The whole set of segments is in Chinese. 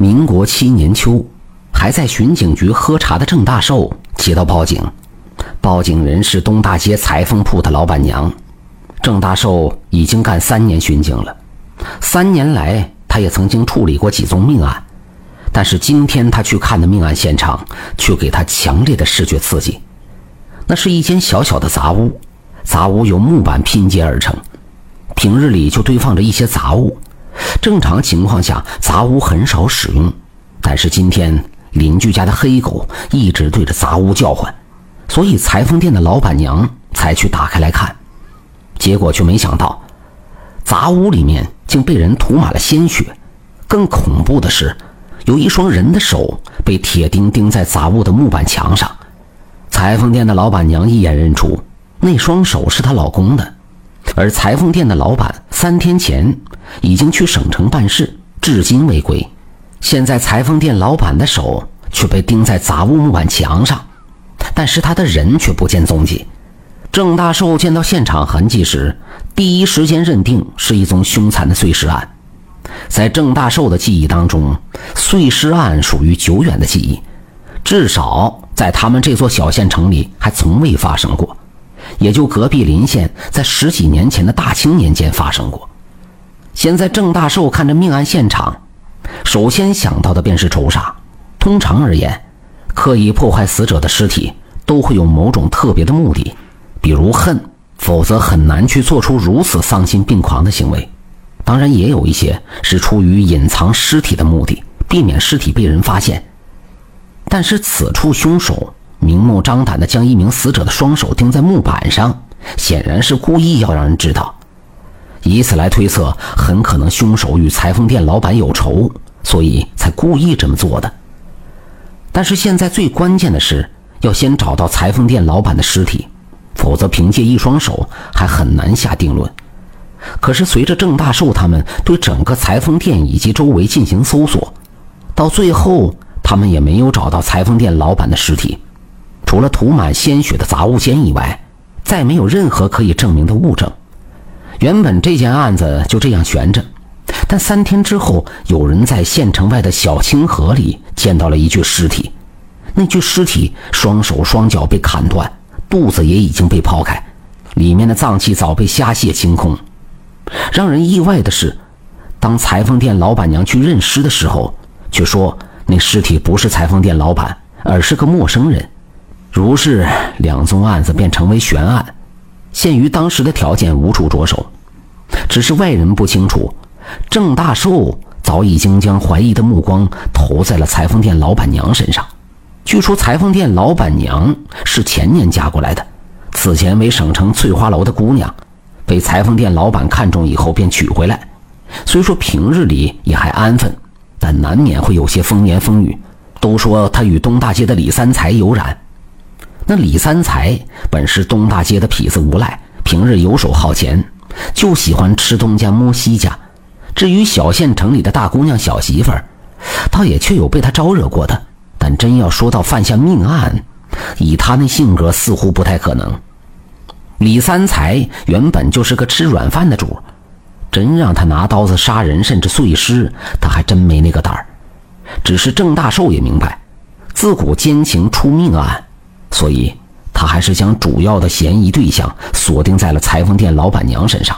民国七年秋，还在巡警局喝茶的郑大寿接到报警，报警人是东大街裁缝铺的老板娘。郑大寿已经干三年巡警了，三年来他也曾经处理过几宗命案，但是今天他去看的命案现场却给他强烈的视觉刺激。那是一间小小的杂屋，杂屋由木板拼接而成，平日里就堆放着一些杂物。正常情况下，杂物很少使用，但是今天邻居家的黑狗一直对着杂物叫唤，所以裁缝店的老板娘才去打开来看，结果却没想到，杂物里面竟被人涂满了鲜血，更恐怖的是，有一双人的手被铁钉钉在杂物的木板墙上，裁缝店的老板娘一眼认出那双手是她老公的。而裁缝店的老板三天前已经去省城办事，至今未归。现在裁缝店老板的手却被钉在杂物木板墙上，但是他的人却不见踪迹。郑大寿见到现场痕迹时，第一时间认定是一宗凶残的碎尸案。在郑大寿的记忆当中，碎尸案属于久远的记忆，至少在他们这座小县城里还从未发生过。也就隔壁邻县，在十几年前的大清年间发生过。现在郑大寿看着命案现场，首先想到的便是仇杀。通常而言，刻意破坏死者的尸体都会有某种特别的目的，比如恨，否则很难去做出如此丧心病狂的行为。当然，也有一些是出于隐藏尸体的目的，避免尸体被人发现。但是此处凶手。明目张胆地将一名死者的双手钉在木板上，显然是故意要让人知道，以此来推测，很可能凶手与裁缝店老板有仇，所以才故意这么做的。但是现在最关键的是要先找到裁缝店老板的尸体，否则凭借一双手还很难下定论。可是随着郑大寿他们对整个裁缝店以及周围进行搜索，到最后他们也没有找到裁缝店老板的尸体。除了涂满鲜血的杂物间以外，再没有任何可以证明的物证。原本这件案子就这样悬着，但三天之后，有人在县城外的小清河里见到了一具尸体。那具尸体双手双脚被砍断，肚子也已经被剖开，里面的脏器早被虾蟹清空。让人意外的是，当裁缝店老板娘去认尸的时候，却说那尸体不是裁缝店老板，而是个陌生人。如是，两宗案子便成为悬案。限于当时的条件，无处着手。只是外人不清楚，郑大寿早已经将怀疑的目光投在了裁缝店老板娘身上。据说，裁缝店老板娘是前年嫁过来的，此前为省城翠花楼的姑娘，被裁缝店老板看中以后便娶回来。虽说平日里也还安分，但难免会有些风言风语。都说她与东大街的李三才有染。那李三才本是东大街的痞子无赖，平日游手好闲，就喜欢吃东家摸西家。至于小县城里的大姑娘小媳妇儿，倒也确有被他招惹过的。但真要说到犯下命案，以他那性格，似乎不太可能。李三才原本就是个吃软饭的主儿，真让他拿刀子杀人，甚至碎尸，他还真没那个胆儿。只是郑大寿也明白，自古奸情出命案。所以，他还是将主要的嫌疑对象锁定在了裁缝店老板娘身上。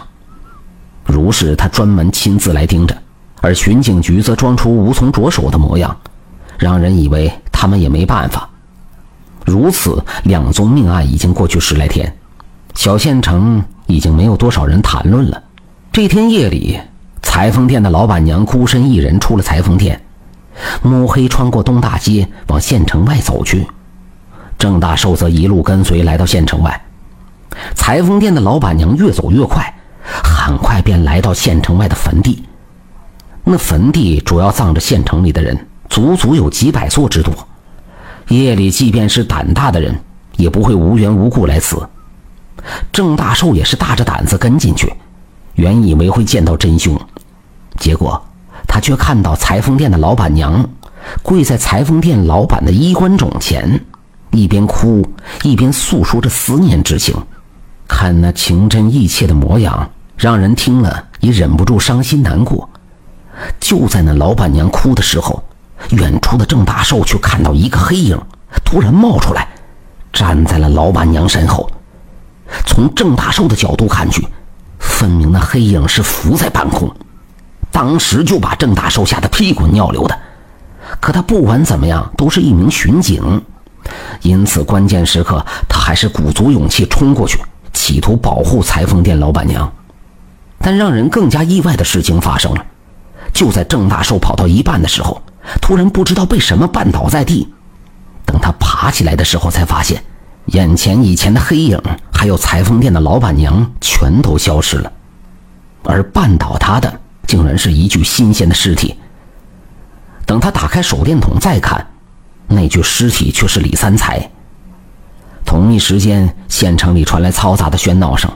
如是，他专门亲自来盯着，而巡警局则装出无从着手的模样，让人以为他们也没办法。如此，两宗命案已经过去十来天，小县城已经没有多少人谈论了。这天夜里，裁缝店的老板娘孤身一人出了裁缝店，摸黑穿过东大街，往县城外走去。郑大寿则一路跟随来到县城外，裁缝店的老板娘越走越快，很快便来到县城外的坟地。那坟地主要葬着县城里的人，足足有几百座之多。夜里，即便是胆大的人，也不会无缘无故来此。郑大寿也是大着胆子跟进去，原以为会见到真凶，结果他却看到裁缝店的老板娘跪在裁缝店老板的衣冠冢前。一边哭一边诉说着思念之情，看那情真意切的模样，让人听了也忍不住伤心难过。就在那老板娘哭的时候，远处的郑大寿却看到一个黑影突然冒出来，站在了老板娘身后。从郑大寿的角度看去，分明那黑影是浮在半空，当时就把郑大寿吓得屁滚尿流的。可他不管怎么样都是一名巡警，因此关键时刻他还是鼓足勇气冲过去，企图保护裁缝店老板娘。但让人更加意外的事情发生了，就在郑大寿跑到一半的时候，突然不知道被什么绊倒在地。等他爬起来的时候，才发现眼前以前的黑影还有裁缝店的老板娘全都消失了，而绊倒他的竟然是一具新鲜的尸体。等他打开手电筒再看，那具尸体却是李三才。同一时间，县城里传来嘈杂的喧闹声。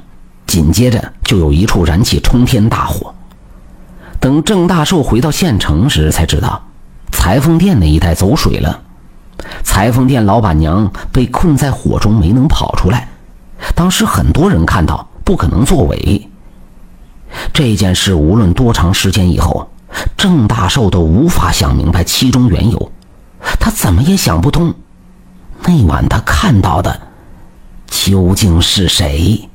紧接着就有一处燃起冲天大火。等郑大寿回到县城时，才知道裁缝店那一带走水了，裁缝店老板娘被困在火中没能跑出来。当时很多人看到，不可能作伪。这件事无论多长时间以后，郑大寿都无法想明白其中缘由。他怎么也想不通，那晚他看到的究竟是谁。